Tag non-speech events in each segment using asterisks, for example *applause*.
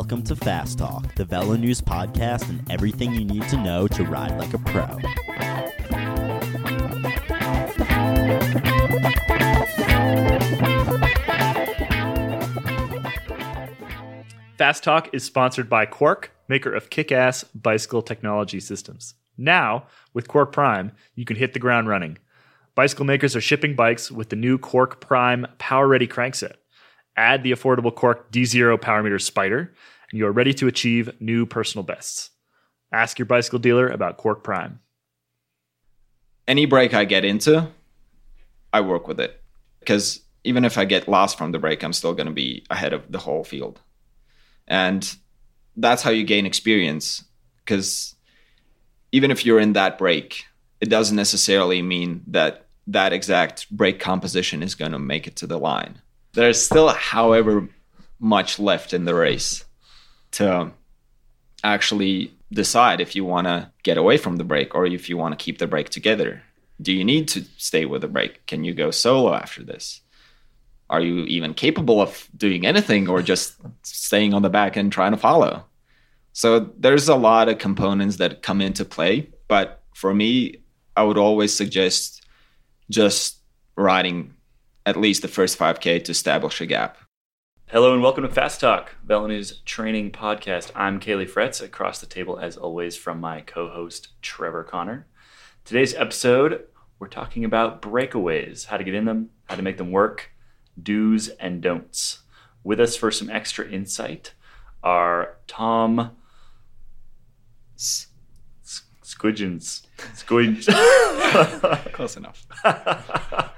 Welcome to Fast Talk, the Velo News podcast, and everything you need to know to ride like a pro. Fast Talk is sponsored by Quarq, maker of kick ass bicycle technology systems. Now, with Quarq Prime, you can hit the ground running. Bicycle makers are shipping bikes with the new Quarq Prime Power Ready crankset. Add the affordable Quarq D0 Power Meter Spider, and you are ready to achieve new personal bests. Ask your bicycle dealer about Quarq Prime. any break I get into, I work with it because even if I get lost from the break, I'm still going to be ahead of the whole field, and that's how you gain experience. Because even if you're in that break, it doesn't necessarily mean that that exact break composition is going to make it to the line. There's still however much left in the race to actually decide if you want to get away from the break or if you want to keep the break together. Do you need to stay with the break? Can you go solo after this? Are you even capable of doing anything or just staying on the back and trying to follow? So there's a lot of components that come into play, but for me, I would always suggest just riding at least the first 5k to establish a gap. Hello and welcome to Fast Talk, Velo News training podcast. I'm Caley Fretz, across the table as always from my co-host Trevor Connor. Today's episode, we're talking about breakaways, how to get in them, how to make them work, do's and don'ts. With us for some extra insight are Tom Squidgens. Squidge. *laughs* Close enough. *laughs*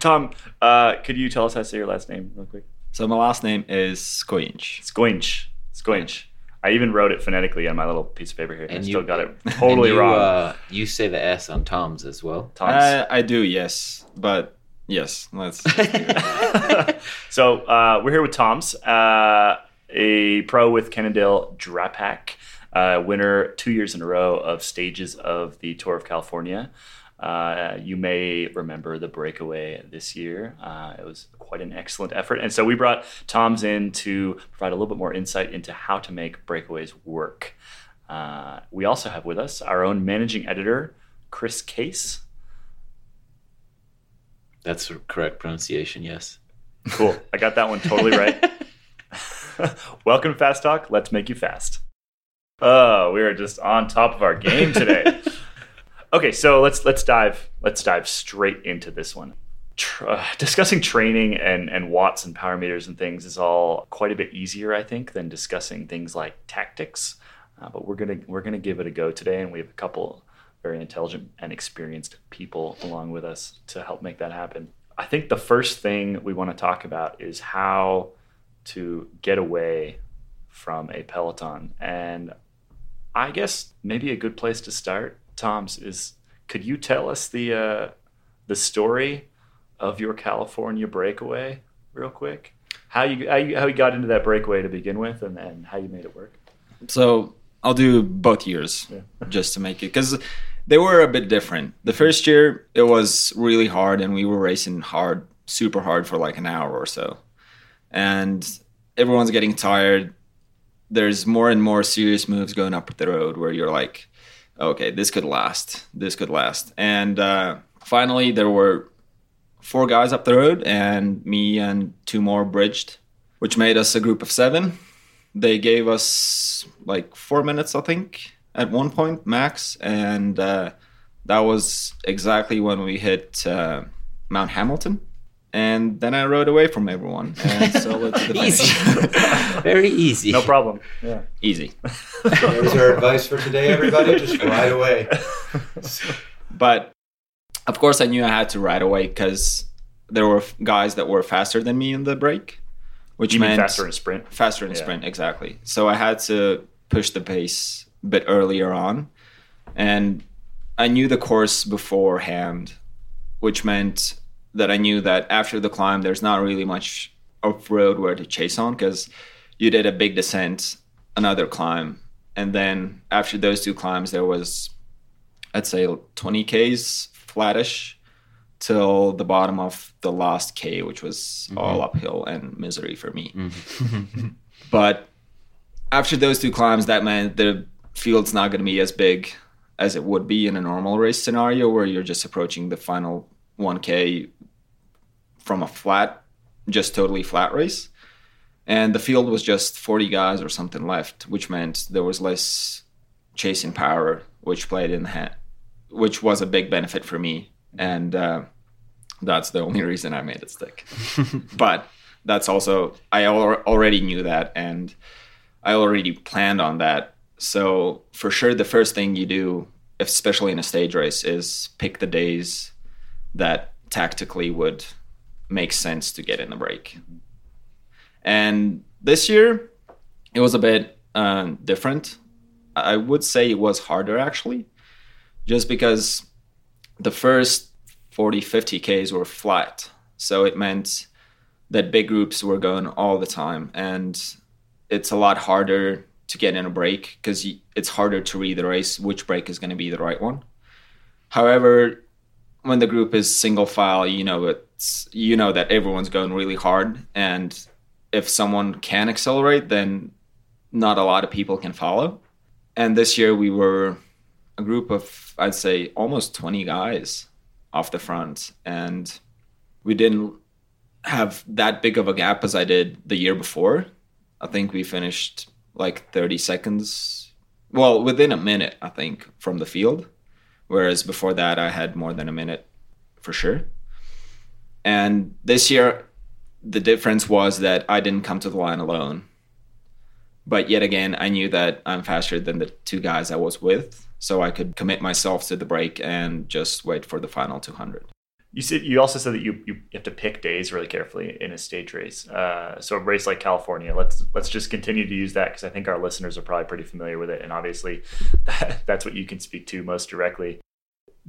Tom, uh, could you tell us how to say your last name real quick? So my last name is Skujiņš. Squinch. Squinch. I even wrote it phonetically on my little piece of paper here. I And still got it totally you, wrong. Uh, you say the S on Toms as well. Toms. I, I do, yes, but yes, let's. *laughs* so uh, we're here with Toms, uh, a pro with Cannondale Drapac, uh, winner two years in a row of stages of the Tour of California. Uh, you may remember the breakaway this year. Uh, it was quite an excellent effort. And so we brought Toms in to provide a little bit more insight into how to make breakaways work. Uh, we also have with us our own managing editor, Chris Case. That's the correct pronunciation. Yes. Cool. I got that one totally right. *laughs* Welcome to Fast Talk. Let's make you fast. Oh, we are just on top of our game today. *laughs* okay, so let's let's dive let's dive straight into this one. Uh, *laughs* discussing training and and watts and power meters and things is all quite a bit easier, I think, than discussing things like tactics. Uh, but we're gonna we're gonna give it a go today, and we have a couple very intelligent and experienced people along with us to help make that happen. I think the first thing we want to talk about is how to get away from a peloton. And I guess maybe a good place to start, Toms, is could you tell us the uh, the story of your California breakaway real quick? How you, how you how you got into that breakaway to begin with, and, and how you made it work. so I'll do both years *laughs* just to make it because they were a bit different. The first year it was really hard, and we were racing hard, super hard for like an hour or so, and everyone's getting tired. There's more and more serious moves going up the road where you're like, okay, this could last, this could last, and uh, finally there were four guys up the road, and me and two more bridged, which made us a group of seven. They gave us like four minutes, I think, at one point max, and uh, that was exactly when we hit uh, Mount Hamilton. And then I rode away from everyone and solo to the *laughs* finish. *laughs* Very easy. No problem. Yeah. Easy. *laughs* There's our advice for today, everybody. Just ride away. But of course, I knew I had to ride away because there were guys that were faster than me in the break, which You mean meant faster in sprint? faster in Yeah. sprint exactly so i had to push the pace a bit earlier on and i knew the course beforehand which meant that i knew that after the climb there's not really much off road where to chase on because you did a big descent another climb and then after those two climbs there was i'd say 20 ks flattish till the bottom of the last K, which was mm-hmm. all uphill and misery for me. Mm-hmm. *laughs* But after those two climbs, that meant the field's not going to be as big as it would be in a normal race scenario where you're just approaching the final 1K from a flat, just totally flat race. And the field was just 40 guys or something left, which meant there was less chasing power, which played in the hand, which was a big benefit for me. And uh, that's the only reason I made it stick. *laughs* but that's also, I al- already knew that and I already planned on that. So for sure, the first thing you do, especially in a stage race, is pick the days that tactically would make sense to get in the break. And this year, it was a bit uh, different. I would say it was harder actually, just because the first 40, 50 Ks were flat. So it meant that big groups were going all the time. And it's a lot harder to get in a break because it's harder to read the race, which break is going to be the right one. However, when the group is single file, you know it's you know that everyone's going really hard, and if someone can accelerate, then not a lot of people can follow. And this year we were a group of I'd say almost 20 guys off the front, and we didn't have that big of a gap as I did the year before. I think we finished like 30 seconds, well, within a minute, I think, from the field whereas before that I had more than a minute for sure. And this year, the difference was that I didn't come to the line alone. But yet again, I knew that I'm faster than the two guys I was with, so I could commit myself to the break and just wait for the final 200. You said you also said that you, you have to pick days really carefully in a stage race. Uh, so a race like California, let's let's just continue to use that because I think our listeners are probably pretty familiar with it, and obviously *laughs* that, that's what you can speak to most directly.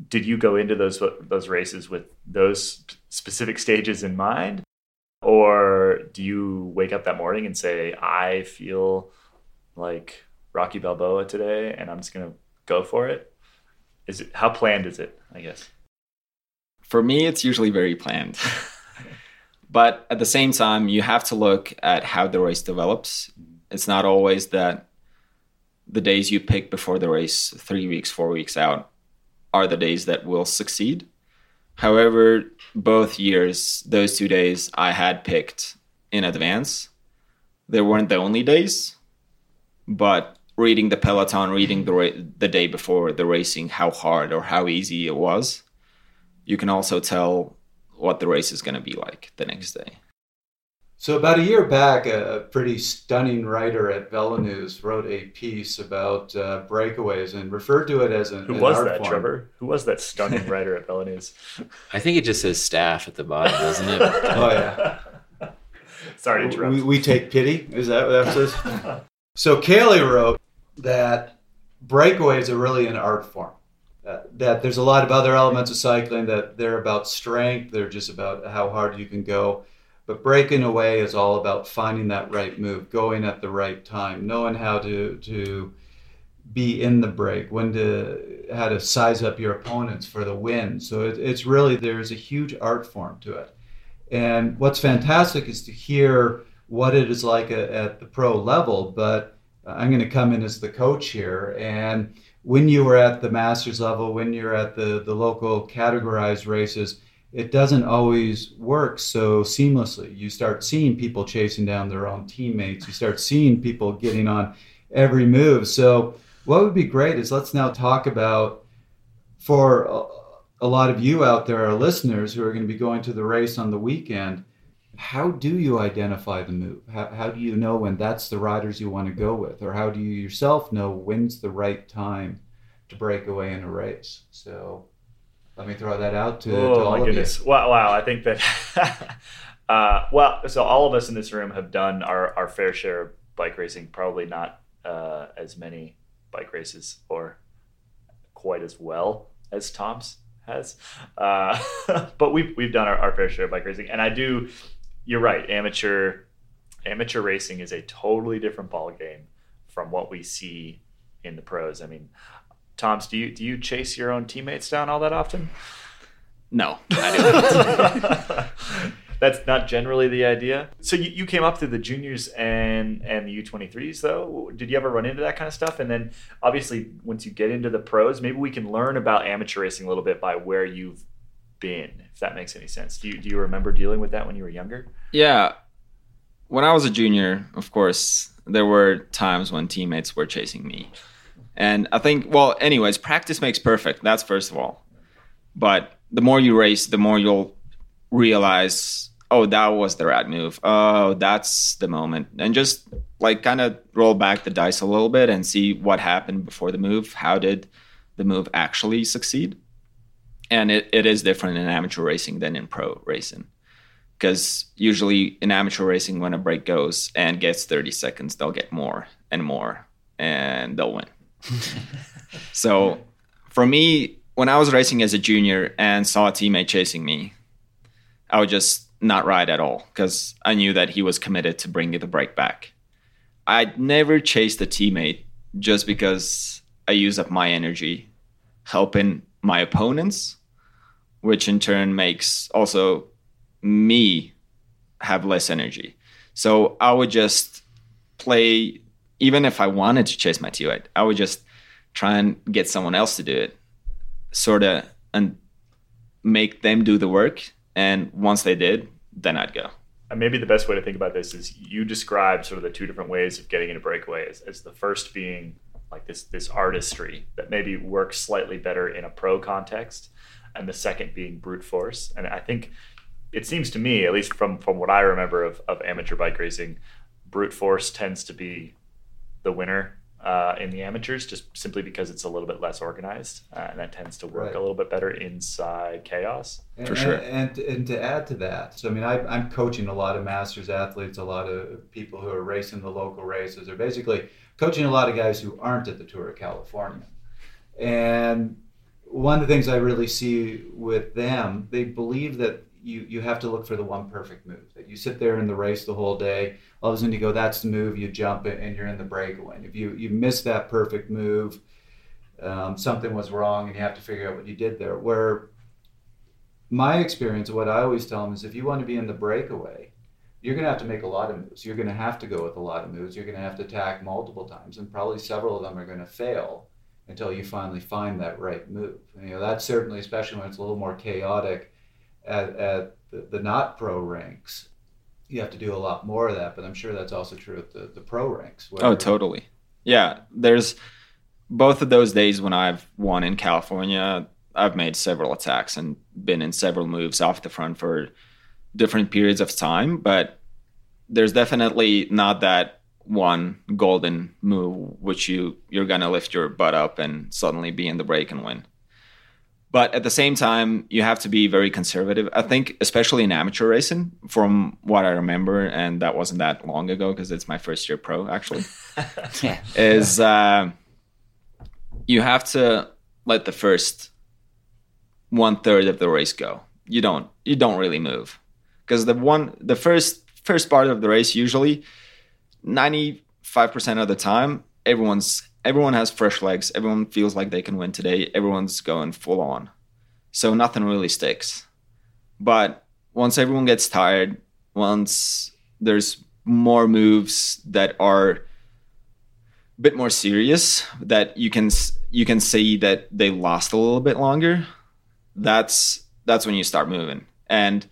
Did you go into those those races with those specific stages in mind, or do you wake up that morning and say, "I feel like Rocky Balboa today, and I'm just gonna go for it? Is it how planned is it? I guess for me, it's usually very planned. *laughs* but at the same time, you have to look at how the race develops. It's not always that the days you pick before the race, three weeks, four weeks out, are the days that will succeed. However, both years, those two days I had picked in advance. They weren't the only days, but reading the peloton, reading the ra- the day before the racing, how hard or how easy it was, you can also tell what the race is going to be like the next day. So about a year back, a pretty stunning writer at VeloNews wrote a piece about uh, breakaways and referred to it as an. Who an was art that, form. Trevor? Who was that stunning *laughs* writer at VeloNews? I think it just says staff at the bottom, doesn't it? *laughs* Oh yeah. Sorry to interrupt. We, we take pity. Is that what that says? *laughs* so Caley wrote that breakaways are really an art form. Uh, that there's a lot of other elements of cycling that they're about strength. They're just about how hard you can go. But breaking away is all about finding that right move, going at the right time, knowing how to to be in the break, when to how to size up your opponents for the win. So it, it's really there's a huge art form to it. And what's fantastic is to hear what it is like a, at the pro level. But I'm going to come in as the coach here. And when you are at the masters level, when you're at the, the local categorized races, it doesn't always work so seamlessly. You start seeing people chasing down their own teammates. You start seeing people getting on every move. So, what would be great is let's now talk about for a, a lot of you out there, our listeners who are going to be going to the race on the weekend. How do you identify the move? How, how do you know when that's the riders you want to go with? Or how do you yourself know when's the right time to break away in a race? So, let me throw that out to, to oh all my of goodness! Wow, wow! I think that. *laughs* uh, well, so all of us in this room have done our, our fair share of bike racing. Probably not uh, as many bike races or quite as well as Toms has, uh, *laughs* but we've we've done our, our fair share of bike racing, and I do. You're right. Amateur amateur racing is a totally different ball game from what we see in the pros. I mean, Toms, do you do you chase your own teammates down all that often? No, *laughs* that's not generally the idea. So you, you came up through the juniors and and the U23s though. Did you ever run into that kind of stuff? And then obviously once you get into the pros, maybe we can learn about amateur racing a little bit by where you've been, if that makes any sense. Do you do you remember dealing with that when you were younger? Yeah. When I was a junior, of course, there were times when teammates were chasing me. And I think, well, anyways, practice makes perfect. That's first of all. But the more you race, the more you'll realize, oh, that was the right move. Oh, that's the moment. And just like kind of roll back the dice a little bit and see what happened before the move. How did the move actually succeed? And it, it is different in amateur racing than in pro racing. Because usually in amateur racing, when a break goes and gets 30 seconds, they'll get more and more and they'll win. *laughs* so for me, when I was racing as a junior and saw a teammate chasing me, I would just not ride at all because I knew that he was committed to bringing the break back. I'd never chased a teammate just because I use up my energy helping my opponents, which in turn makes also me have less energy. So I would just play, even if I wanted to chase my teammate, I would just try and get someone else to do it sort of and make them do the work. And once they did, then I'd go. Maybe the best way to think about this is you described sort of the two different ways of getting into breakaway as, as the first being like this this artistry that maybe works slightly better in a pro context and the second being brute force. And i think it seems to me at least from from what i remember of, of amateur bike racing brute force tends to be the winner uh, in the amateurs, just simply because it's a little bit less organized, uh, and that tends to work Right. a little bit better inside chaos. And, For sure. And, and, and to add to that, so I mean, I, I'm coaching a lot of masters athletes, a lot of people who are racing the local races, or basically coaching a lot of guys who aren't at the Tour of California. And one of the things I really see with them, they believe that you, you have to look for the one perfect move. That you sit there in the race the whole day, all of a sudden you go, that's the move, you jump it, and you're in the breakaway. And if you, you miss that perfect move, um, something was wrong, and you have to figure out what you did there. Where my experience, what I always tell them is if you want to be in the breakaway, you're going to have to make a lot of moves. You're going to have to go with a lot of moves. You're going to have to attack multiple times, and probably several of them are going to fail until you finally find that right move. You know, that's certainly, especially when it's a little more chaotic at, at the, the not pro ranks. You have to do a lot more of that, but I'm sure that's also true at the, the pro ranks. where- Oh, totally. Yeah, there's both of those days when I've won in California, I've made several attacks and been in several moves off the front for different periods of time, but there's definitely not that one golden move which you you're to lift your butt up and suddenly be in the break and win. But at the same time, you have to be very conservative. I think, especially in amateur racing, from what I remember, and that wasn't that long ago because it's my first year pro actually *laughs* Yeah. is uh, you have to let the first one third of the race go. You don't you don't really move because the one the first first part of the race usually ninety five percent of the time everyone's everyone has fresh legs. Everyone feels like they can win today. Everyone's going full on, so nothing really sticks. But once everyone gets tired, once there's more moves that are a bit more serious that you can you can see that they last a little bit longer that's that's when you start moving and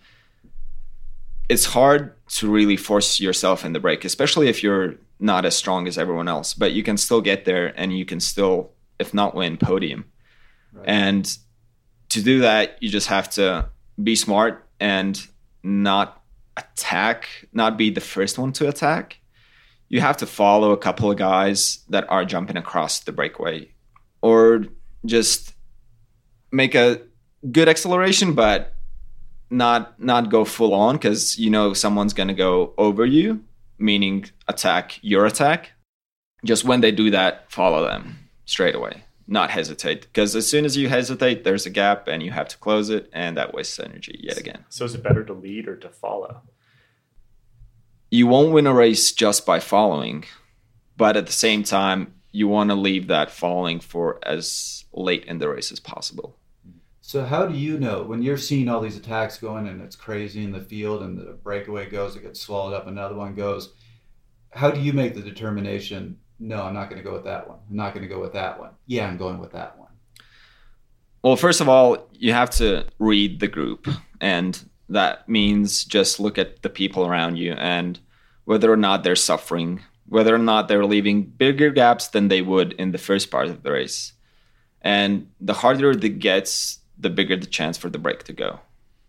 it's hard to really force yourself in the break especially if you're not as strong as everyone else but you can still get there and you can still if not win podium. Right. and to do that you just have to be smart and not attack not be the first one to attack. You have to follow a couple of guys that are jumping across the breakaway or just make a good acceleration but not not go full on because you know someone's going to go over you meaning attack your attack just when they do that follow them straight away not hesitate because as soon as you hesitate there's a gap and you have to close it and that wastes energy yet again So is it better to lead or to follow? you won't win a race just by following, but at the same time, you want to leave that following for as late in the race as possible. So how do you know when you're seeing all these attacks going and it's crazy in the field and the breakaway goes, it gets swallowed up, another one goes. How do you make the determination? No, I'm not going to go with that one. I'm not going to go with that one. Yeah, I'm going with that one. Well, first of all, you have to read the group, and that means just look at the people around you and whether or not they're suffering, whether or not they're leaving bigger gaps than they would in the first part of the race. And the harder it gets, the bigger the chance for the break to go.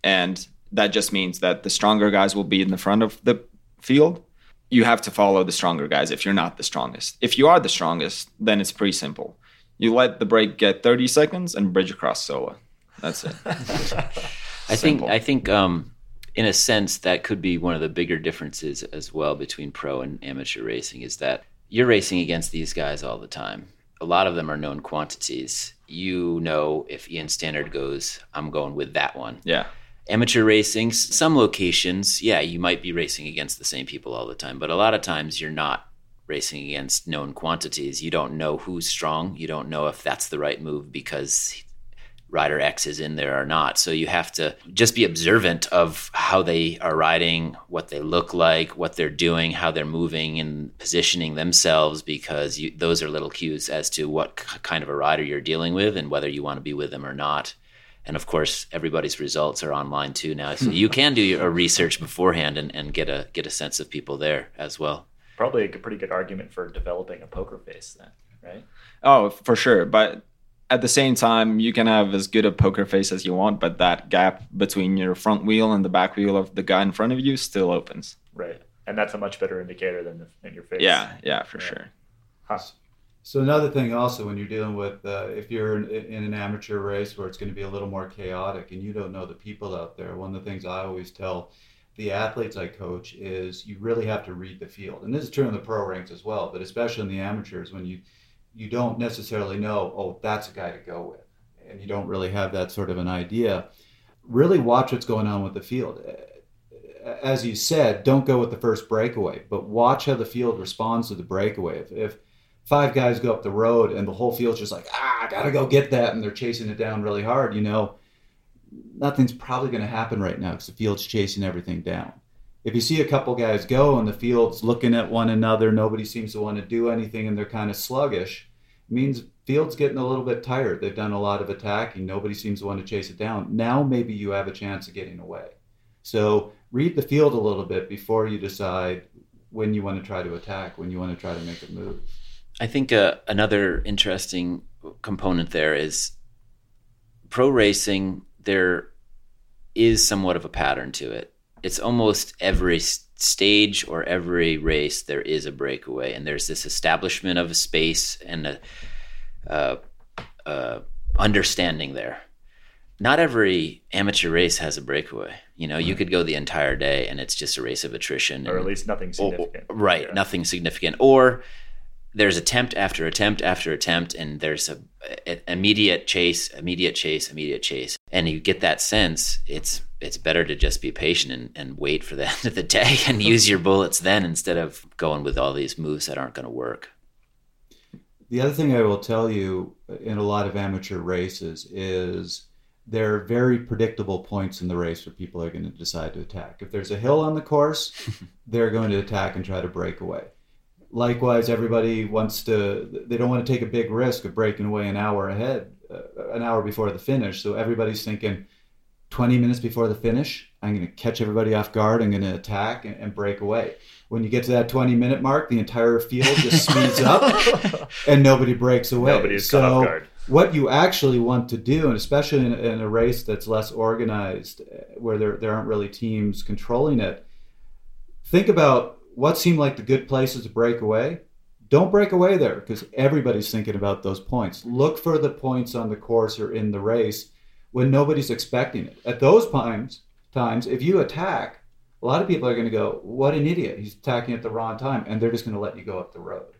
And that just means that the stronger guys will be in the front of the field. You have to follow the stronger guys if you're not the strongest. If you are the strongest, then it's pretty simple. You let the break get 30 seconds and bridge across solo. That's it. *laughs* I think I think um, in a sense that could be one of the bigger differences as well between pro and amateur racing is that you're racing against these guys all the time. A lot of them are known quantities. You know if Ian Stannard goes, I'm going with that one. yeah. Amateur racing, some locations, yeah, you might be racing against the same people all the time, but a lot of times you're not racing against known quantities. You don't know who's strong. You don't know if that's the right move because rider X is in there or not. So you have to just be observant of how they are riding, what they look like, what they're doing, how they're moving and positioning themselves because you, those are little cues as to what k- kind of a rider you're dealing with and whether you want to be with them or not. And of course, everybody's results are online too now, so hmm. you can do your research beforehand and, and get a get a sense of people there as well. Probably a pretty good argument for developing a poker face then, right? Oh, for sure. But at the same time, you can have as good a poker face as you want, but that gap between your front wheel and the back wheel of the guy in front of you still opens. Right. And that's a much better indicator than, the, than your face. Yeah, yeah, for Yeah. sure. Huh. So another thing also when you're dealing with uh, if you're in, in an amateur race where it's going to be a little more chaotic and you don't know the people out there, one of the things I always tell the athletes I coach is you really have to read the field, and this is true in the pro ranks as well, but especially in the amateurs when you you don't necessarily know oh that's a guy to go with, and you don't really have that sort of an idea. Really watch what's going on with the field. As you said, don't go with the first breakaway, but watch how the field responds to the breakaway. If, if five guys go up the road and the whole field's just like, ah, I gotta go get that, and they're chasing it down really hard, you know, nothing's probably going to happen right now because the field's chasing everything down. If you see a couple guys go and the field's looking at one another, nobody seems to want to do anything, and they're kind of sluggish, means field's getting a little bit tired. They've done a lot of attacking. Nobody seems to want to chase it down. Now maybe you have a chance of getting away. So read the field a little bit before you decide when you want to try to attack, when you want to try to make a move. I think uh, another interesting component there is pro racing. There is somewhat of a pattern to it. It's almost every stage or every race there is a breakaway, and there's this establishment of a space and a uh, uh, understanding there. Not every amateur race has a breakaway. You know, you could go the entire day and it's just a race of attrition. Or and- at least nothing or- significant. right, Yeah. nothing significant. Or there's attempt after attempt after attempt, and there's a, a- immediate chase, immediate chase, immediate chase, and you get that sense. It's it's better to just be patient and, and wait for the *laughs* end of the day and use your bullets then instead of going with all these moves that aren't going to work. The other thing I will tell you in a lot of amateur races is there are very predictable points in the race where people are going to decide to attack. If there's a hill on the course, *laughs* they're going to attack and try to break away. Likewise, everybody wants to, they don't want to take a big risk of breaking away an hour ahead, uh, an hour before the finish. So everybody's thinking 20 minutes before the finish, I'm going to catch everybody off guard, I'm going to attack and, and break away. When you get to that 20 minute mark, the entire field just speeds up *laughs* and nobody breaks away. Nobody's caught off guard. What you actually want to do, and especially in, in a race that's less organized, uh, where there, there aren't really teams controlling it, think about what seem like the good places to break away. Don't break away there because everybody's thinking about those points. Look for the points on the course or in the race when nobody's expecting it. At those times, times if you attack, a lot of people are going to go, "What an idiot! He's attacking at the wrong time," and they're just going to let you go up the road.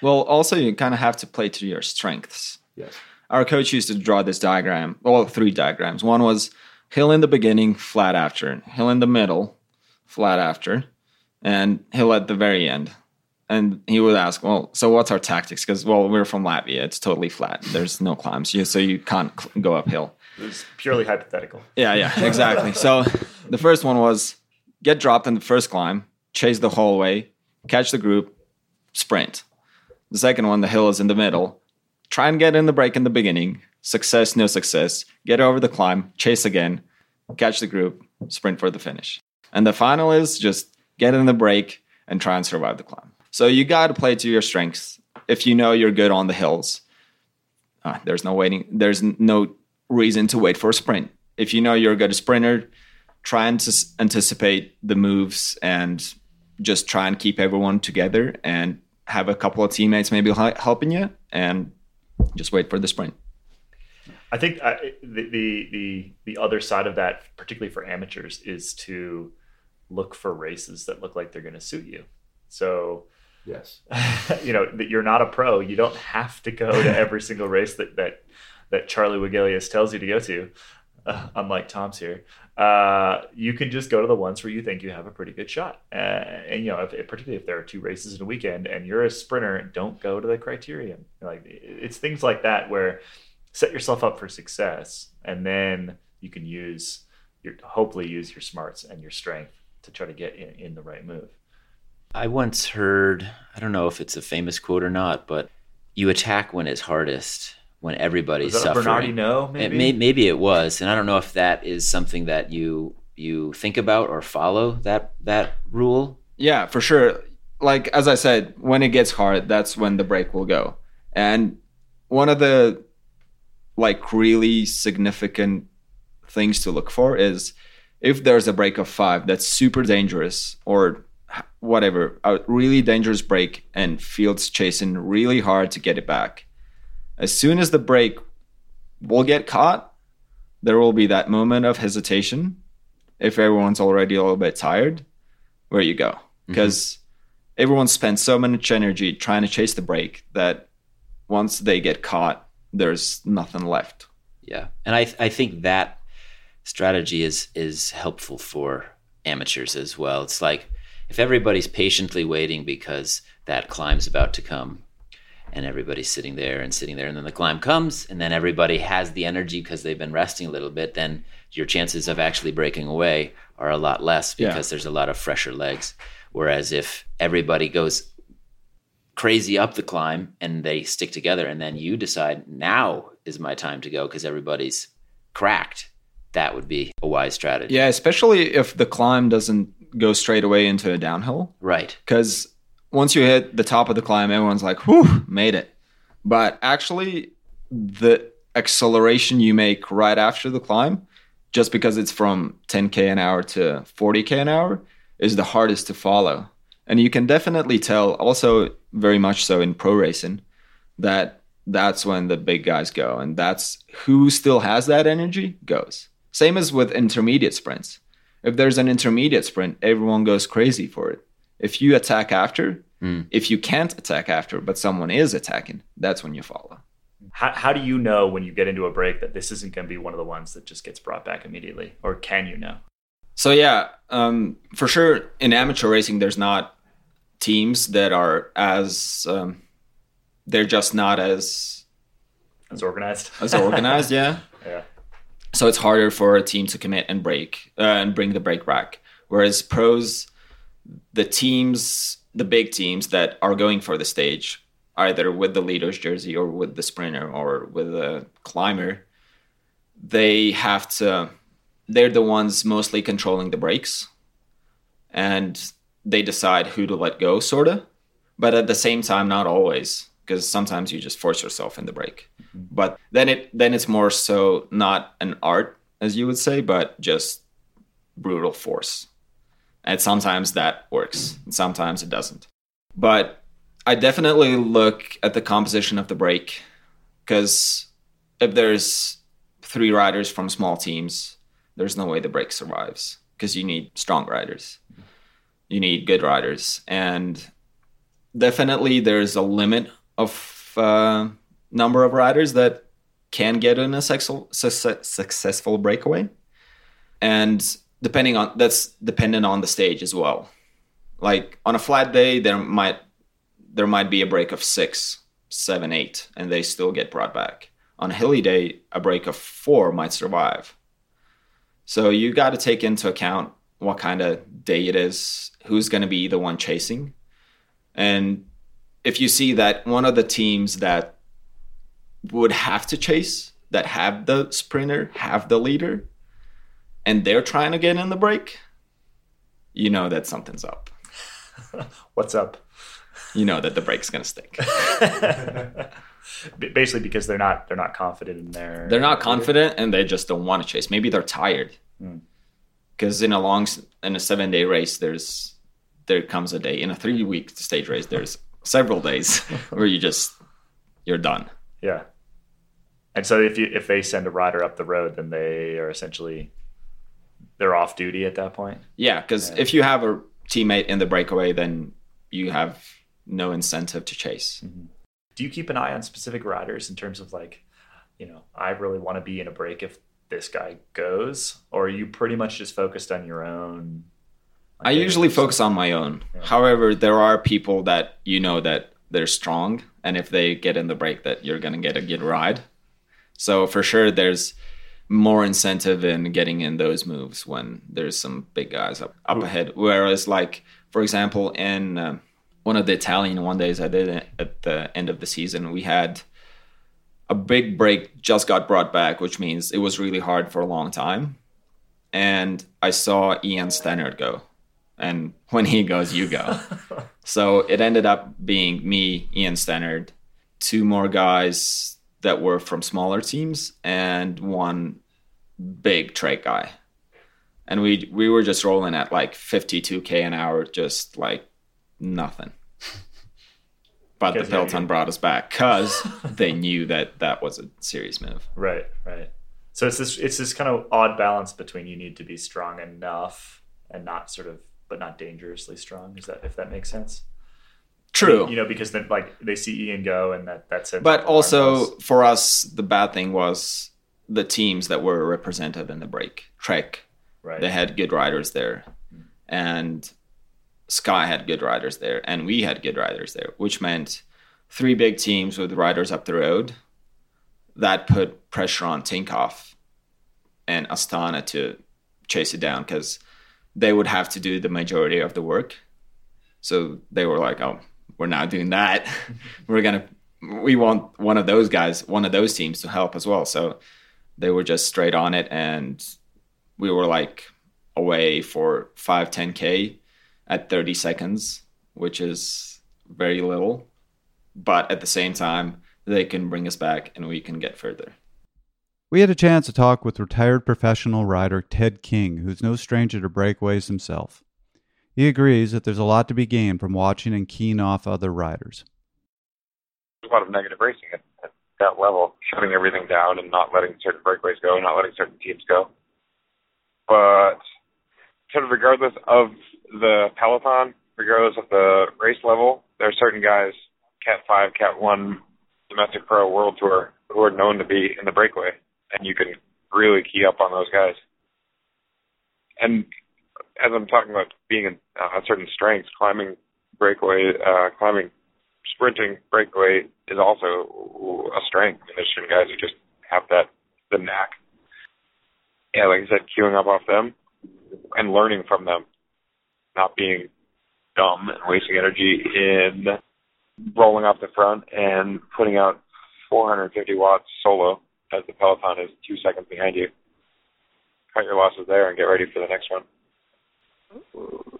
Well, also you kind of have to play to your strengths. Yes. Our coach used to draw this diagram, well, three diagrams. One was hill in the beginning, flat after, hill in the middle, flat after, and hill at the very end. And he would ask, "Well, so what's our tactics?" Because well, we're from Latvia; it's totally flat. There's no climbs, so you can't go uphill. It was purely hypothetical. Yeah, yeah, exactly. so the first one was get dropped in the first climb, chase the whole way, catch the group, sprint. The second one, the hill is in the middle. Try and get in the break in the beginning. Success, no success. Get over the climb, chase again, catch the group, sprint for the finish. And the final is just get in the break and try and survive the climb. So you got to play to your strengths. If you know you're good on the hills, uh, there's no waiting. There's no reason to wait for a sprint. If you know you're a good sprinter, try and s- anticipate the moves and just try and keep everyone together and have a couple of teammates maybe hel- helping you and just wait for the sprint. I think uh, the, the the the other side of that, particularly for amateurs, is to look for races that look like they're going to suit you. So, Yes. *laughs* you know, that you're not a pro. You don't have to go to every *laughs* single race that that that Charly Wegelius tells you to go to. Uh, unlike Toms here, uh, you can just go to the ones where you think you have a pretty good shot. Uh, and you know, if, particularly if there are two races in a weekend and you're a sprinter, don't go to the criterium. Like it's things like that where set yourself up for success, and then you can use your hopefully use your smarts and your strength to try to get in, in the right move. I once heard, I don't know if it's a famous quote or not, but you attack when it's hardest, when everybody's Was that a suffering. Bernard Hinault? It Maybe. may, maybe it was, and I don't know if that is something that you you think about or follow that that rule. Yeah, for sure. Like as I said, when it gets hard, that's when the break will go. And one of the like really significant things to look for is if there's a break of 5 that's super dangerous or whatever, a really dangerous break and Fields chasing really hard to get it back. As soon as the break will get caught, there will be that moment of hesitation if everyone's already a little bit tired where you go. Mm-hmm. Because everyone spends so much energy trying to chase the break that once they get caught there's nothing left. Yeah, and I I think that strategy is is helpful for amateurs as well. It's like if everybody's patiently waiting because that climb's about to come, and everybody's sitting there and sitting there, and then the climb comes, and then everybody has the energy because they've been resting a little bit, then your chances of actually breaking away are a lot less Yeah. because there's a lot of fresher legs. Whereas if everybody goes crazy up the climb and they stick together and then you decide now is my time to go because everybody's cracked that would be a wise strategy yeah especially if the climb doesn't go straight away into a downhill right because once you hit the top of the climb everyone's like whew made it. But actually the acceleration you make right after the climb just because it's from 10k an hour to 40k an hour is the hardest to follow. And you can definitely tell also very much so in pro racing that that's when the big guys go. And that's who still has that energy goes. Same as with intermediate sprints. If there's an intermediate sprint everyone goes crazy for if you attack after Mm. if you can't attack after but someone is attacking that's when you follow How, how do you know when you get into a break that this isn't going to be one of the ones that just gets brought back immediately? Or can you know? So yeah, um, for sure in amateur racing, there's not teams that are as um, they're just not as As organized? as organized. *laughs* yeah. yeah. So it's harder for a team to commit and break uh, and bring the break back. Whereas pros, the teams, the big teams that are going for the stage, either with the leader's jersey or with the sprinter or with the climber, they have to. They're the ones mostly controlling the breaks, and they decide who to let go, sorta. But at the same time, not always, because sometimes you just force yourself in the break mm-hmm. but then it then it's more so not an art as you would say but just brutal force and sometimes that works and sometimes it doesn't. But i definitely look at the composition of the break because if there's three riders from small teams there's no way the break survives because you need strong riders. You need good riders. And definitely there's a limit of uh, number of riders that can get in a successful, success, successful breakaway. And depending on that's dependent on the stage as well like on a flat day there might there might be a break of six seven eight and they still get brought back On a hilly day, a break of four might survive. So you got to take into account what kind of day it is, who's going to be the one chasing. And if you see that one of the teams that would have to chase, that have the sprinter, have the leader, and they're trying to get in the break, you know that something's up. *laughs* What's up? You know that the break's going to stick. *laughs* Basically, because they're not they're not confident in their they're not confident and they just don't want to chase. Maybe they're tired. Hmm. Because in a long in a seven day race, there's there comes a day in a three week stage race. There's several days *laughs* where you just you're done. Yeah. And so if you if they send a rider up the road, then they are essentially they're off duty at that point. Yeah, because if you have a teammate in the breakaway, then you have no incentive to chase. Mm-hmm. Do you keep an eye on specific riders in terms of like, you know, I really want to be in a break if this guy goes, or are you pretty much just focused on your own? like, I usually focus on my own. However, there are people that you know that they're strong, and if they get in the break, that you're gonna get a good ride. So for sure, there's more incentive in getting in those moves when there's some big guys up up ahead. Whereas, like for example, in uh, one of the Italian one days I did at the end of the season, we had a big break just got brought back, which means it was really hard for a long time. And I saw Ian Stannard go. And *laughs* when he goes, you go. *laughs* so it ended up being me, Ian Stannard, two more guys that were from smaller teams, and one big trek guy. And we we were just rolling at like 52k an hour, just like nothing. *laughs* But the Peloton brought us back because they knew that that was a serious move. *laughs* Right, right. So it's this it's this kind of odd balance between you need to be strong enough and not sort of but not dangerously strong. Is that if that makes sense? True. You know, because then like they see Ian go and that that's it. But also for us, the bad thing was the teams that were represented in the break. Trek, right. they had good riders there, hmm. and Sky had good riders there, and we had good riders there, which meant three big teams with riders up the road. That put pressure on Tinkoff and Astana to chase it down because they would have to do the majority of the work. So they were like, "Oh, we're not doing that. *laughs* we're gonna we want one of those guys, one of those teams to help as well." So they were just straight on it, and we were like away for five, 10k at 30 seconds, which is very little. But at the same time, they can bring us back and we can get further. We had a chance to talk with retired professional rider Ted King, who's no stranger to breakaways himself. He agrees that there's a lot to be gained from watching and keying off other riders. There's a lot of negative racing at, at that level, shutting everything down and not letting certain breakaways go, not letting certain teams go. But sort of regardless of the peloton, regardless of the race level, there are certain guys, Cat 5, Cat 1, Domestic Pro, World Tour, who are known to be in the breakaway, and you can really key up on those guys. And as I'm talking about being in uh, certain strengths, climbing breakaway, uh, climbing, sprinting breakaway is also a strength. And there's certain guys who just have that the knack. Yeah, like I said, queuing up off them and learning from them, not being dumb and wasting energy in rolling off the front and putting out 450 watts solo as the peloton is two seconds behind you. Cut your losses there and get ready for the next one.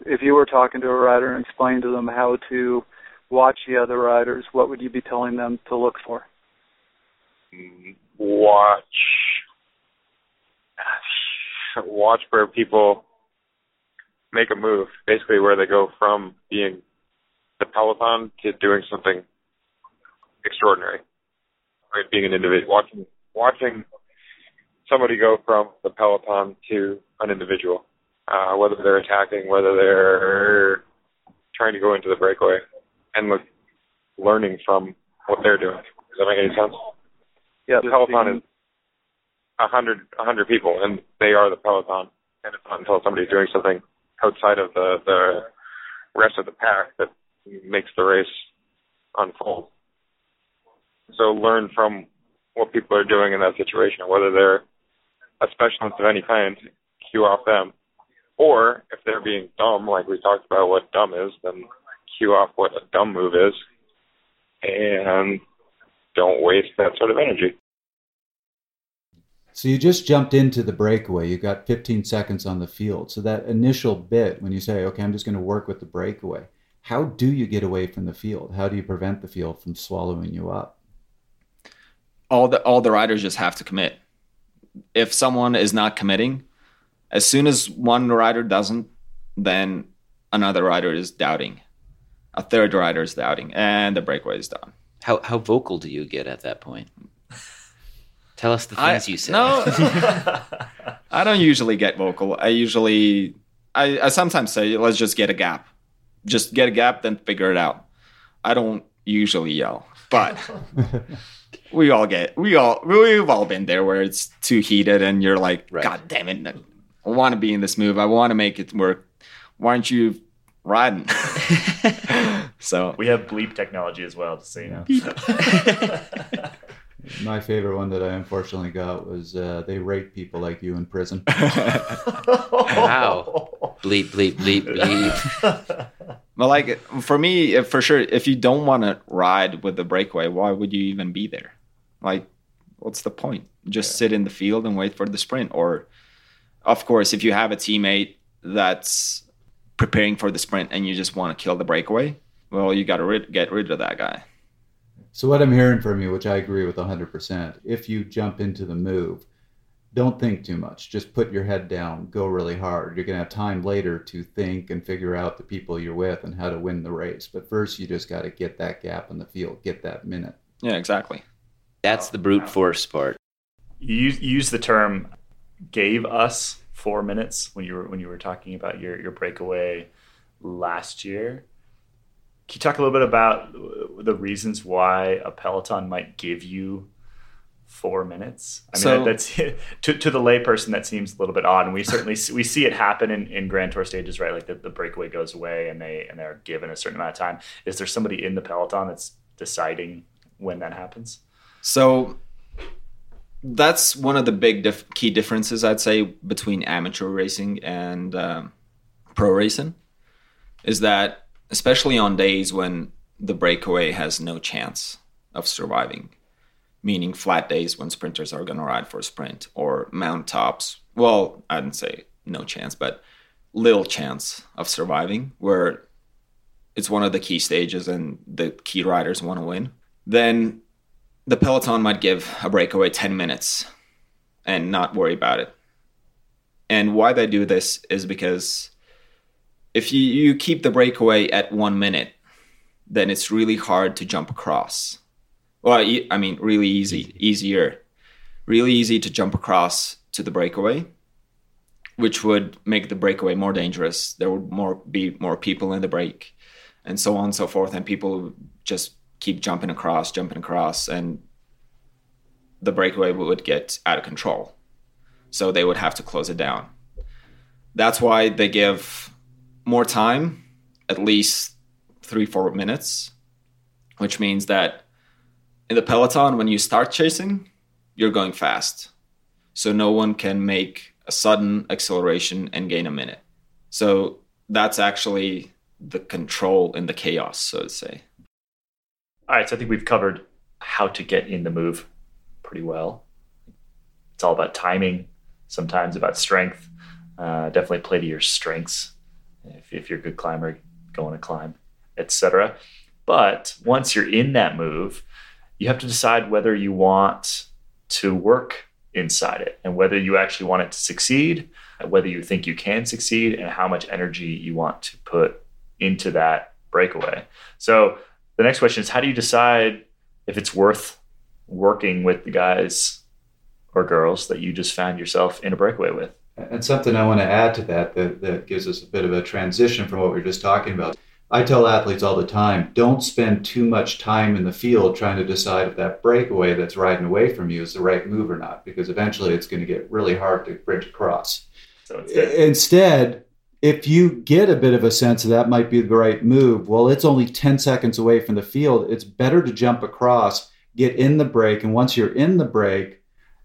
If you were talking to a rider and explaining to them how to watch the other riders, what would you be telling them to look for? Watch, watch where people make a move, basically where they go from being the peloton to doing something extraordinary. Right, being an individual, watching watching somebody go from the peloton to an individual, uh, whether they're attacking, whether they're trying to go into the breakaway, and look, learning from what they're doing. Does that make any sense? Yeah, the peloton is a hundred a hundred people, and they are the peloton. And it's not until somebody's doing something outside of the the rest of the pack that makes the race unfold. So learn from what people are doing in that situation, whether they're a specialist of any kind, cue off them. Or if they're being dumb, like we talked about what dumb is, then cue off what a dumb move is. And don't waste that sort of energy. So you just jumped into the breakaway. You got 15 seconds on the field. So that initial bit when you say, "Okay, I'm just going to work with the breakaway." How do you get away from the field? How do you prevent the field from swallowing you up? all the all the riders just have to commit. If someone is not committing, as soon as one rider doesn't, then another rider is doubting. A third rider is doubting, and the breakaway is done. How how vocal do you get at that point? Tell us the things I, you say. No, *laughs* I don't usually get vocal. I usually, I, I sometimes say, let's just get a gap. Just get a gap, then figure it out. I don't usually yell, but *laughs* we all get, we all, we've all been there where it's too heated and you're like, Right. God damn it. I want to be in this move. I want to make it work. Why aren't you riding? *laughs* so We have bleep technology as well, just so you know. *laughs* My favorite one that I unfortunately got was uh, they rape people like you in prison. *laughs* Wow. bleep bleep bleep bleep. But like for me, for sure, if you don't want to ride with the breakaway, why would you even be there? Like, what's the point? Just sit in the field and wait for the sprint. Or, of course, if you have a teammate that's preparing for the sprint and you just want to kill the breakaway, well, you got to rid- get rid of that guy. So what I'm hearing from you, which I agree with 100%, if you jump into the move, don't think too much. Just put your head down, go really hard. You're going to have time later to think and figure out the people you're with and how to win the race. But first, you just got to get that gap in the field, get that minute. Yeah, exactly. That's the brute force part. You use, you use the term "gave us four minutes" when you were when you were talking about your your breakaway last year. Can you talk a little bit about the reasons why a peloton might give you four minutes? I mean, So- that's *laughs* to to the layperson that seems a little bit odd, and we certainly see- we see it happen in, in Grand Tour stages, right? Like the, the breakaway goes away, and they and they're given a certain amount of time. Is there somebody in the peloton that's deciding when that happens? So that's one of the big dif- key differences I'd say between amateur racing and um, pro racing is that especially on days when the breakaway has no chance of surviving, meaning flat days when sprinters are going to ride for a sprint or mount tops. Well, I didn't say no chance, but little chance of surviving, where it's one of the key stages and the key riders want to win. Then the peloton might give a breakaway 10 minutes and not worry about it. And why they do this is because if you, you keep the breakaway at one minute then it's really hard to jump across. Well I mean really easy. easier really easy to jump across to the breakaway which would make the breakaway more dangerous. There would more be more people in the break and so on and so forth and people just keep jumping across, jumping across, and the breakaway would get out of control. So they would have to close it down. That's why they give more time, at least three, four minutes, which means that in the peloton, when you start chasing, you're going fast. So no one can make a sudden acceleration and gain a minute. So that's actually the control in the chaos, so to say. All right, so I think we've covered how to get in the move pretty well. It's all about timing, sometimes about strength. Uh, definitely play to your strengths. If, if you're a good climber, go on a climb, etc. But once you're in that move, you have to decide whether you want to work inside it and whether you actually want it to succeed, whether you think you can succeed, and how much energy you want to put into that breakaway. So the next question is how do you decide if it's worth working with the guys or girls that you just found yourself in a breakaway with? And something I want to add to that, that that gives us a bit of a transition from what we were just talking about. I tell athletes all the time don't spend too much time in the field trying to decide if that breakaway that's riding away from you is the right move or not, because eventually it's going to get really hard to bridge across. So Instead, if you get a bit of a sense of that might be the right move, well, it's only 10 seconds away from the field. It's better to jump across get in the break. And once you're in the break,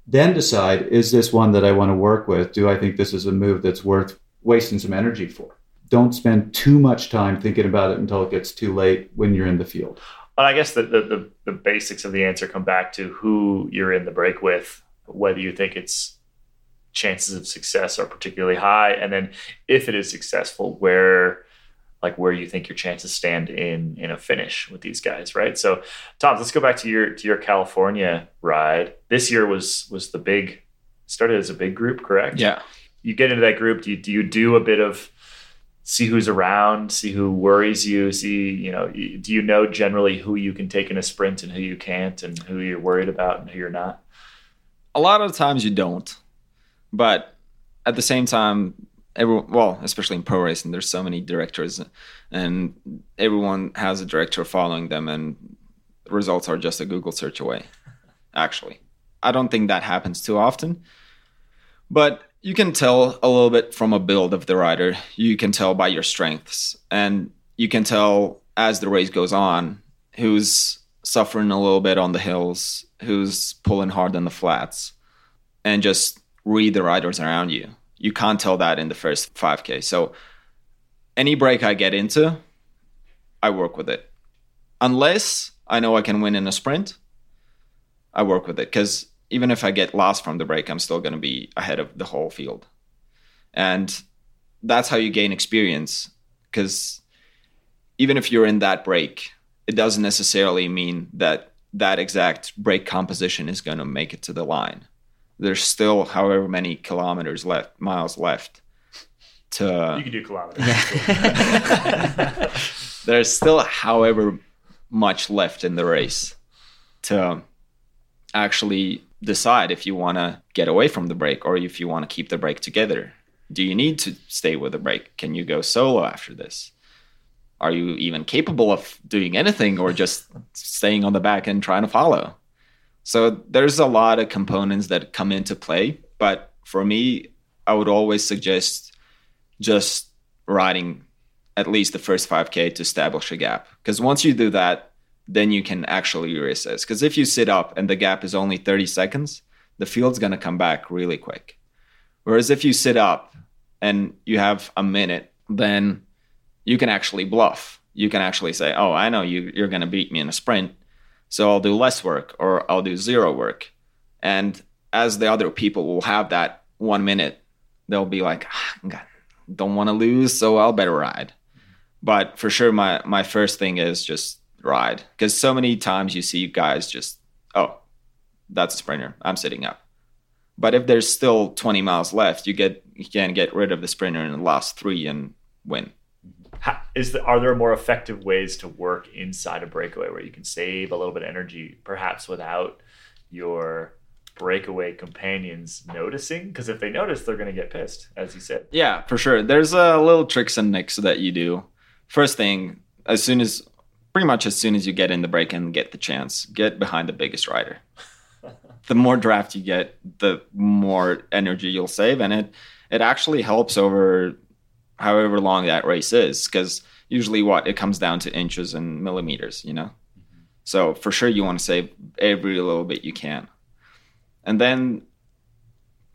then decide is this one that I want to work with? Do I think this is a move that's worth wasting some energy for? Don't spend too much time thinking about it until it gets too late when you're in the field. Well, I guess the, the, the, the basics of the answer come back to who you're in the break with, whether you think it's chances of success are particularly high, and then if it is successful, where like where you think your chances stand in in a finish with these guys, right? So, Tom, let's go back to your to your California ride. This year was was the big started as a big group, correct? Yeah. You get into that group. Do you, do you do a bit of see who's around, see who worries you, see you know do you know generally who you can take in a sprint and who you can't, and who you're worried about and who you're not? A lot of times you don't, but at the same time, everyone well especially in pro racing there's so many directors and everyone has a director following them and results are just a google search away actually. I don't think that happens too often but you can tell a little bit from a build of the rider. You can tell by your strengths and you can tell as the race goes on who's suffering a little bit on the hills who's pulling hard on the flats and just read the riders around you you can't tell that in the first 5K. So any break I get into, I work with it. Unless I know I can win in a sprint, I work with it because even if I get lost from the break, I'm still going to be ahead of the whole field. And that's how you gain experience because even if you're in that break, it doesn't necessarily mean that that exact break composition is going to make it to the line there's still however many kilometers left, miles left to. You can do kilometers. *laughs* *laughs* there's still however much left in the race to actually decide if you want to get away from the break or if you want to keep the break together. Do you need to stay with the break? Can you go solo after this? Are you even capable of doing anything or just staying on the back and trying to follow? So there's a lot of components that come into play. But for me, I would always suggest just riding at least the first 5K to establish a gap. Because once you do that, then you can actually reassess. Because if you sit up and the gap is only 30 seconds, the field's going to come back really quick. Whereas if you sit up and you have a minute, then you can actually bluff. You can actually say, "Oh, I know you you're going to beat me in a sprint." So I'll do less work or I'll do zero work. And as the other people will have that one minute, they'll be like, ah, don't want to lose, so I'll better ride. But for sure, my, my first thing is just ride. Because so many times you see guys just, oh, that's a sprinter. I'm sitting up. But if there's still 20 miles left, you get you can get rid of the sprinter in the last three and win is the, are there more effective ways to work inside a breakaway where you can save a little bit of energy perhaps without your breakaway companions noticing? Because if they notice they're going to get pissed as you said. Yeah for sure. There's a uh, little tricks and nicks that you do. First thing as soon as pretty much as soon as you get in the break and get the chance get behind the biggest rider. *laughs* The more draft you get the more energy you'll save and it it actually helps over however long that race is because usually what it comes down to inches and millimeters you know? Mm-hmm. so for sure you want to save every little bit you can. And then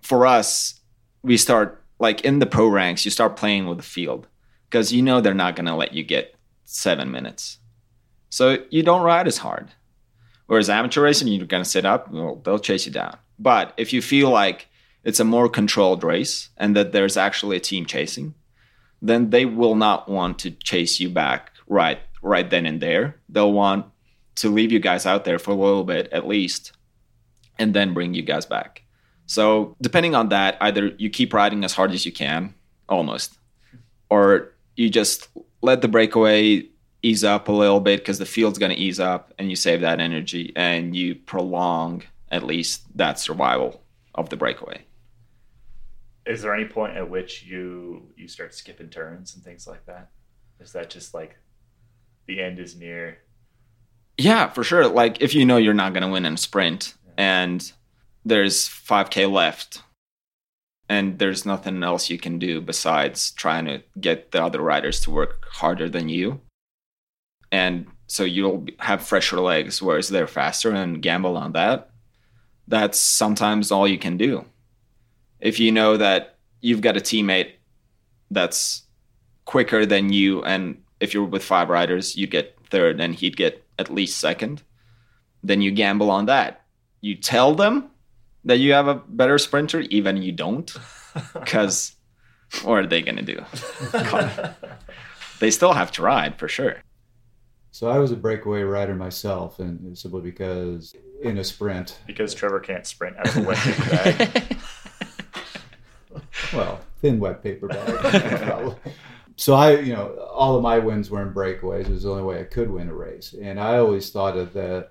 for us we start like in the pro ranks you start playing with the field because you know they're not going to let you get seven minutes. So you don't ride as hard. Whereas amateur racing you're going to sit up well, they'll chase you down. But if you feel like it's a more controlled race and that there's actually a team chasing then they will not want to chase you back right right then and there. They'll want to leave you guys out there for a little bit at least and then bring you guys back. So, depending on that, either you keep riding as hard as you can, almost, or you just let the breakaway ease up a little bit because the field's going to ease up and you save that energy and you prolong at least that survival of the breakaway is there any point at which you you start skipping turns and things like that? Is that just like the end is near? Yeah, for sure. Like if you know you're not going to win in a sprint yeah. and there's 5k left and there's nothing else you can do besides trying to get the other riders to work harder than you and so you'll have fresher legs, whereas they're faster and gamble on that. That's sometimes all you can do. If you know that you've got a teammate that's quicker than you, and if you're with five riders, you'd get third and he'd get at least second, then you gamble on that. You tell them that you have a better sprinter, even you don't, *laughs* because what are they going to do? they still have to ride for sure. So I was a breakaway rider myself, and simply because in a sprint, because Trevor can't sprint out of a wet paper bag. Well, thin wet paper bag. *laughs* so I, you know, all of my wins were in breakaways. It was the only way I could win a race, and I always thought of that.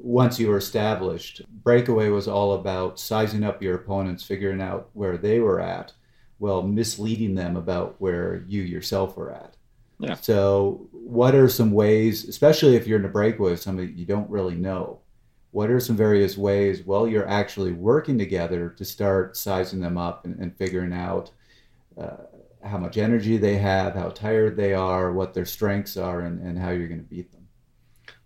Once you were established, breakaway was all about sizing up your opponents, figuring out where they were at, while misleading them about where you yourself were at. Yeah. So, what are some ways, especially if you're in a breakaway with somebody you don't really know? What are some various ways while you're actually working together to start sizing them up and, and figuring out uh, how much energy they have, how tired they are, what their strengths are, and, and how you're going to beat them?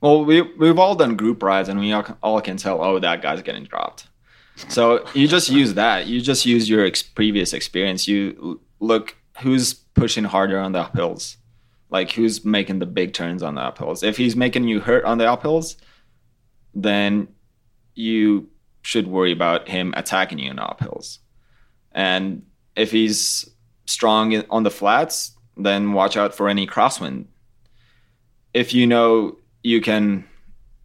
Well, we we've all done group rides, and we all, all can tell, oh, that guy's getting dropped. So you just use that. You just use your ex- previous experience. You look who's pushing harder on the uphills, like who's making the big turns on the uphills. If he's making you hurt on the uphills, then you should worry about him attacking you in uphills. And if he's strong on the flats, then watch out for any crosswind. If you know you can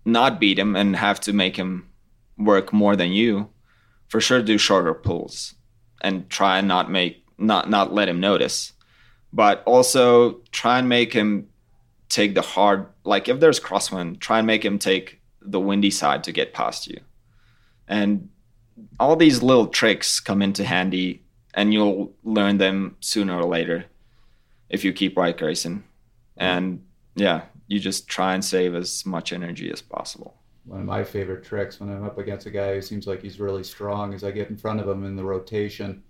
not beat him and have to make him work more than you, for sure do shorter pulls and try and not make not not let him notice. But also try and make him take the hard like if there's crosswind, try and make him take the windy side to get past you. And all these little tricks come into handy and you'll learn them sooner or later if you keep right racing. And yeah, you just try and save as much energy as possible. One of my favorite tricks when I'm up against a guy who seems like he's really strong is I get in front of him in the rotation.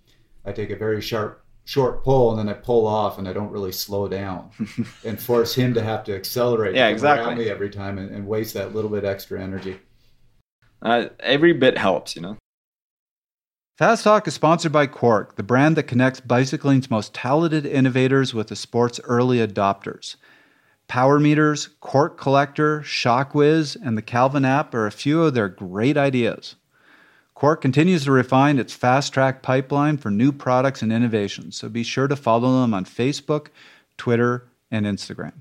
I take a very sharp, short pull and then I pull off and I don't really slow down *laughs* and force him to have to accelerate Yeah, exactly. around me every time and, and waste that little bit extra energy. Uh, every bit helps, you know. Fast Talk is sponsored by Quarq, the brand that connects bicycling's most talented innovators with the sport's early adopters. Power meters, Quarq Qollector, ShockWiz, and the Qalvin app are a few of their great ideas. Quarq continues to refine its fast track pipeline for new products and innovations, so be sure to follow them on Facebook, Twitter, and Instagram.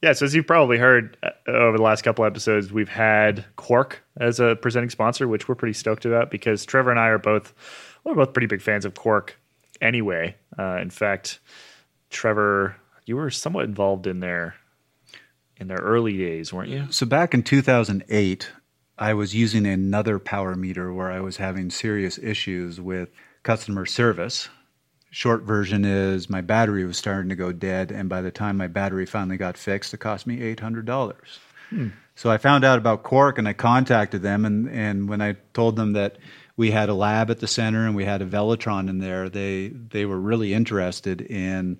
Yeah, so as you've probably heard uh, over the last couple episodes, we've had Quarq as a presenting sponsor, which we're pretty stoked about because Trevor and I are both we're both pretty big fans of Quarq. Anyway, uh, in fact, Trevor, you were somewhat involved in their in their early days, weren't you? So back in 2008, I was using another power meter where I was having serious issues with customer service. Short version is my battery was starting to go dead, and by the time my battery finally got fixed, it cost me eight hundred dollars. Hmm. So I found out about Quarq, and I contacted them, and and when I told them that we had a lab at the center and we had a Velotron in there, they they were really interested in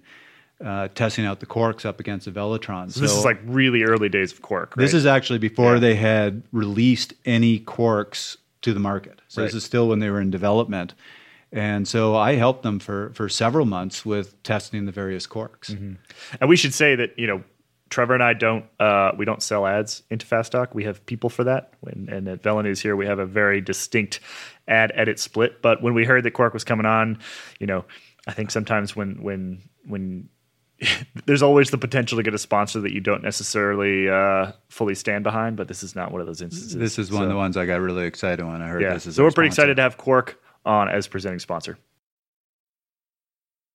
uh, testing out the Quarqs up against the Velotron. So this is like really early days of Quarq. Right? This is actually before Yeah. they had released any Quarqs to the market. So this is still when they were in development. And so I helped them for, for several months with testing the various Quarqs. Mm-hmm. And we should say that you know Trevor and I don't uh, we don't sell ads into Fast Talk. We have people for that. When, and at VeloNews here, we have a very distinct ad edit split. But when we heard that Quarq was coming on, you know, I think sometimes when when when *laughs* there's always the potential to get a sponsor that you don't necessarily uh, fully stand behind. But this is not one of those instances. This is one of the ones I got really excited when I heard Yeah, this. Is so we're pretty sponsor. excited to have Quarq on as presenting sponsor.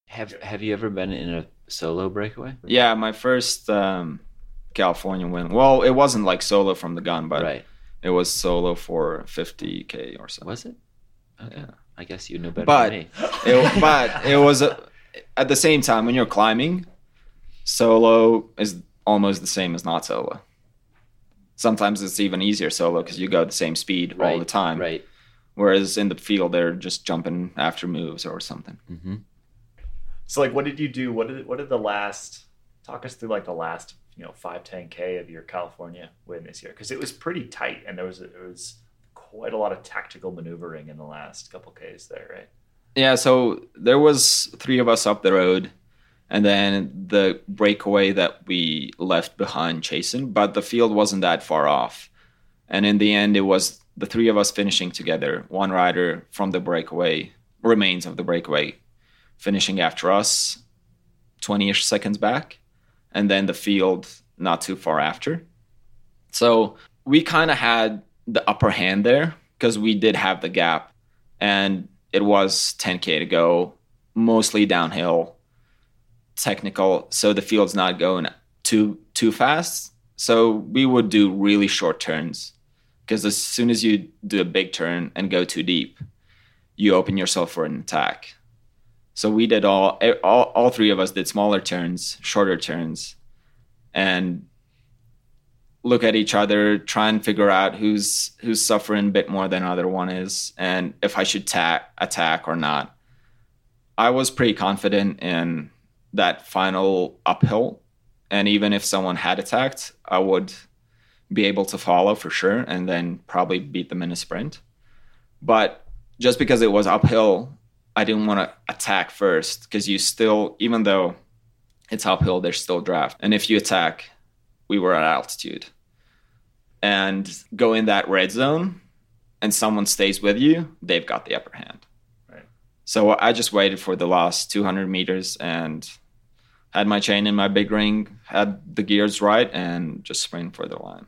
Have Have you ever been in a solo breakaway? Yeah, my first um, California win. Well, it wasn't like solo from the gun, but right. it was solo for 50k or so. Was it? Okay. Yeah. I guess you know better But than me. it, but it was a, at the same time when you're climbing, solo is almost the same as not solo. Sometimes it's even easier solo because you go the same speed all the time. Right. Whereas in the field, they're just jumping after moves or something. Mm-hmm. So like, what did you do? What did what did the last talk us through like the last you know five ten k of your California win this year? Because it was pretty tight, and there was it was quite a lot of tactical maneuvering in the last couple k's there, right? Yeah, so there was three of us up the road, and then the breakaway that we left behind chasing, but the field wasn't that far off. And in the end, it was the three of us finishing together. One rider from the breakaway, remains of the breakaway, finishing after us, 20 ish seconds back, and then the field not too far after. So we kind of had the upper hand there because we did have the gap and it was 10k to go mostly downhill technical so the field's not going too too fast so we would do really short turns because as soon as you do a big turn and go too deep you open yourself for an attack so we did all all, all three of us did smaller turns shorter turns and look at each other, try and figure out who's who's suffering a bit more than other one is, and if I should ta- attack or not. I was pretty confident in that final uphill, and even if someone had attacked, I would be able to follow for sure, and then probably beat them in a sprint. But just because it was uphill, I didn't want to attack first because you still, even though it's uphill, there's still draft, and if you attack, we were at altitude and go in that red zone and someone stays with you, they've got the upper hand. Right. So I just waited for the last 200 meters and had my chain in my big ring, had the gears right, and just sprint for the line.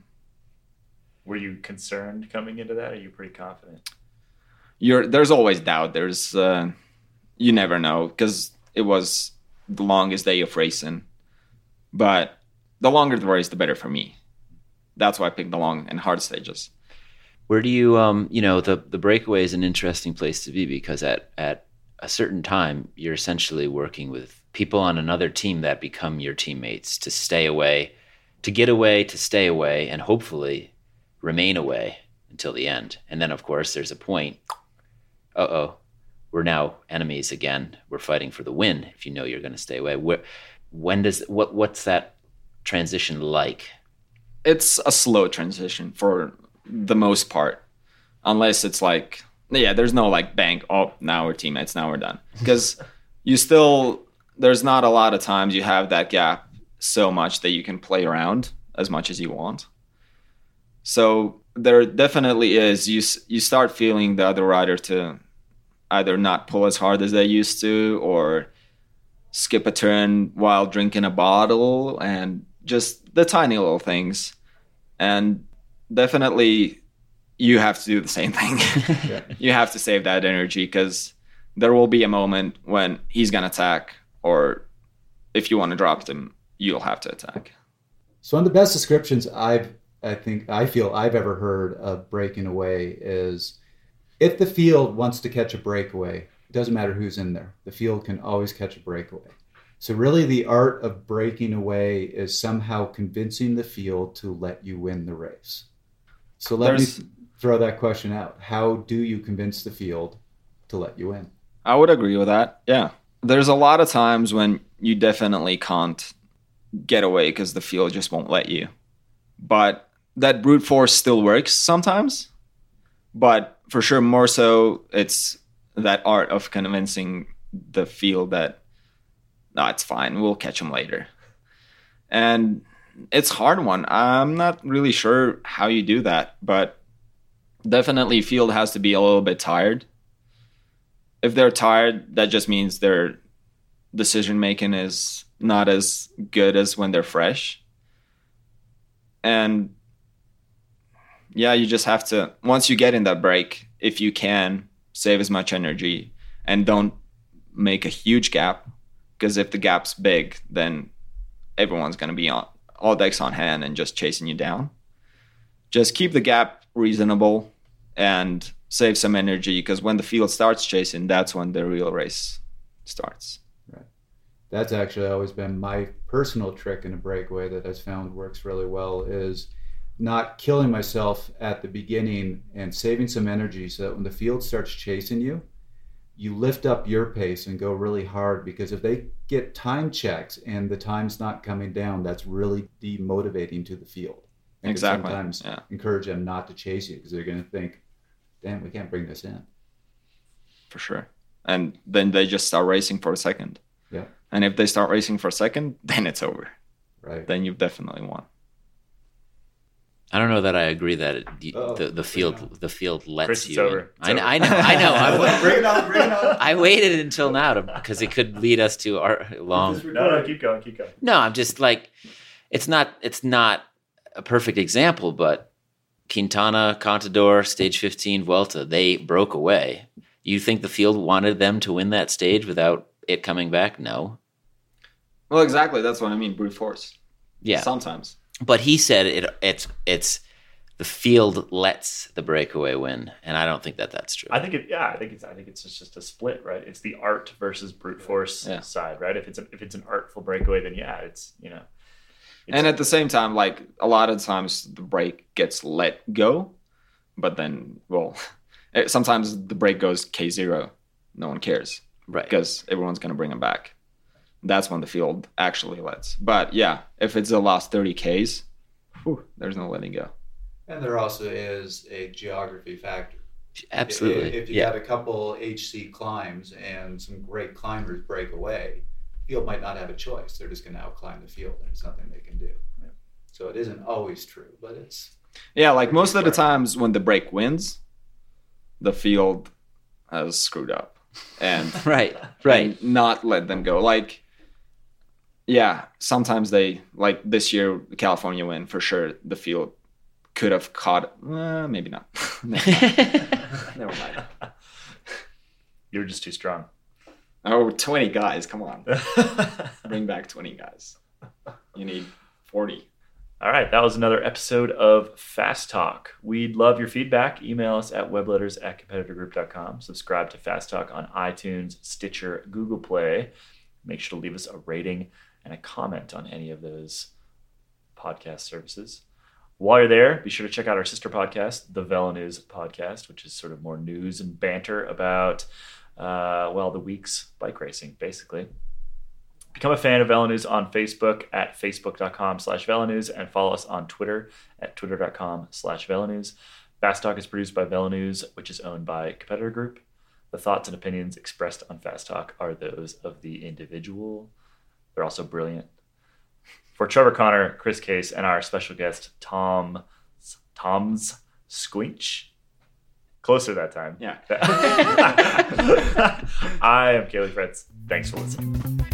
Were you concerned coming into that? Or are you pretty confident? You're there's always doubt. There's uh, you never know because it was the longest day of racing, but the longer the race, the better for me that's why I picked the long and hard stages. Where do you, um, you know, the the breakaway is an interesting place to be because at at a certain time you're essentially working with people on another team that become your teammates to stay away, to get away, to stay away, and hopefully remain away until the end. And then, of course, there's a point. Uh oh, we're now enemies again. We're fighting for the win. If you know you're going to stay away, Where, when does what what's that transition like? it's a slow transition for the most part, unless it's like yeah, there's no like bank. Oh, now we're teammates. Now we're done because you still there's not a lot of times you have that gap so much that you can play around as much as you want. So there definitely is you you start feeling the other rider to either not pull as hard as they used to or skip a turn while drinking a bottle and just the tiny little things and definitely you have to do the same thing. *laughs* yeah. You have to save that energy because there will be a moment when he's going to attack, or if you want to drop them, you'll have to attack. So, one of the best descriptions I've, I think, I feel I've ever heard of breaking away is if the field wants to catch a breakaway, it doesn't matter who's in there, the field can always catch a breakaway. So, really, the art of breaking away is somehow convincing the field to let you win the race. So, let There's, me throw that question out. How do you convince the field to let you in? I would agree with that. Yeah. There's a lot of times when you definitely can't get away because the field just won't let you. But that brute force still works sometimes. But for sure, more so, it's that art of convincing the field that no, it's fine. We'll catch him later. And it's hard one. I'm not really sure how you do that, but definitely field has to be a little bit tired. If they're tired, that just means their decision making is not as good as when they're fresh. And yeah, you just have to once you get in that break, if you can, save as much energy and don't make a huge gap because if the gap's big, then everyone's going to be on all decks on hand and just chasing you down. Just keep the gap reasonable and save some energy because when the field starts chasing, that's when the real race starts. Right. That's actually always been my personal trick in a breakaway that I've found works really well is not killing myself at the beginning and saving some energy so that when the field starts chasing you, you lift up your pace and go really hard because if they get time checks and the time's not coming down, that's really demotivating to the field. And Exactly, Sometimes yeah. encourage them not to chase you because they're going to think, "Damn, we can't bring this in." for sure. And then they just start racing for a second. Yeah. And if they start racing for a second, *laughs* then it's over. Right. Then you've definitely won. I don't know that I agree that it, the, oh, the the bring it field the field lets Chris, you. over. It's I, know, over. I know. I know. I, *laughs* bring it on, bring it on. I waited until now to because it could lead us to our long. No, no, keep going, keep going. No, I'm just like, it's not. It's not a perfect example, but Quintana, Contador, stage 15, Vuelta, they broke away. You think the field wanted them to win that stage without it coming back? No. Well, exactly. That's what I mean. Brute force. Yeah, Sometimes. but he said it. It's it's the field lets the breakaway win, and I don't think that that's true. I think it. Yeah, I think it's. I think it's just, just a split, right? It's the art versus brute force Yeah. side, right? If it's a, if it's an artful breakaway, then yeah, it's you know. It's, and at the same time, like a lot of times the break gets let go, but then, well, *laughs* sometimes the break goes K zero. No one cares right. because everyone's going to bring them back. That's when the field actually lets. But yeah, if it's the last 30 Ks, whew, there's no letting go. And there also is a geography factor. Absolutely. If, if you yeah. got a couple HC climbs and some great climbers break away, field might not have a choice. They're just going to outclimb the field, and there's nothing they can do. So it isn't always true, but it's Yeah, like most of the times when the break wins, the field has screwed up and *laughs* Right. Right. and not let them go. Like, yeah, sometimes they like this year California win for sure. The field could have caught. Uh, maybe not. *laughs* Never mind. *laughs* Never mind. You're just too strong. Oh, 20 guys. Come on, *laughs* bring back 20 guys. You need 40. All right, that was another episode of Fast Talk. We'd love your feedback. Email us at webletters at competitorgroup.com. Subscribe to Fast Talk on iTunes, Stitcher, Google Play. Make sure to leave us a rating and a comment on any of those podcast services. While you're there, be sure to check out our sister podcast, the VeloNews Podcast, which is sort of more news and banter about, uh, well, the week's bike racing, basically. Become a fan of VeloNews on Facebook at facebook.com slash VeloNews and follow us on Twitter at twitter.com slash VeloNews. Fast Talk is produced by VeloNews, which is owned by Competitor Group. The thoughts and opinions expressed on Fast Talk are those of the individual. They're also brilliant. For Trevor Connor, Chris Case, and our special guest, Tom Toms Skujiņš. Closer that time. Yeah. *laughs* *laughs* I am Caley Fretz. Thanks for listening.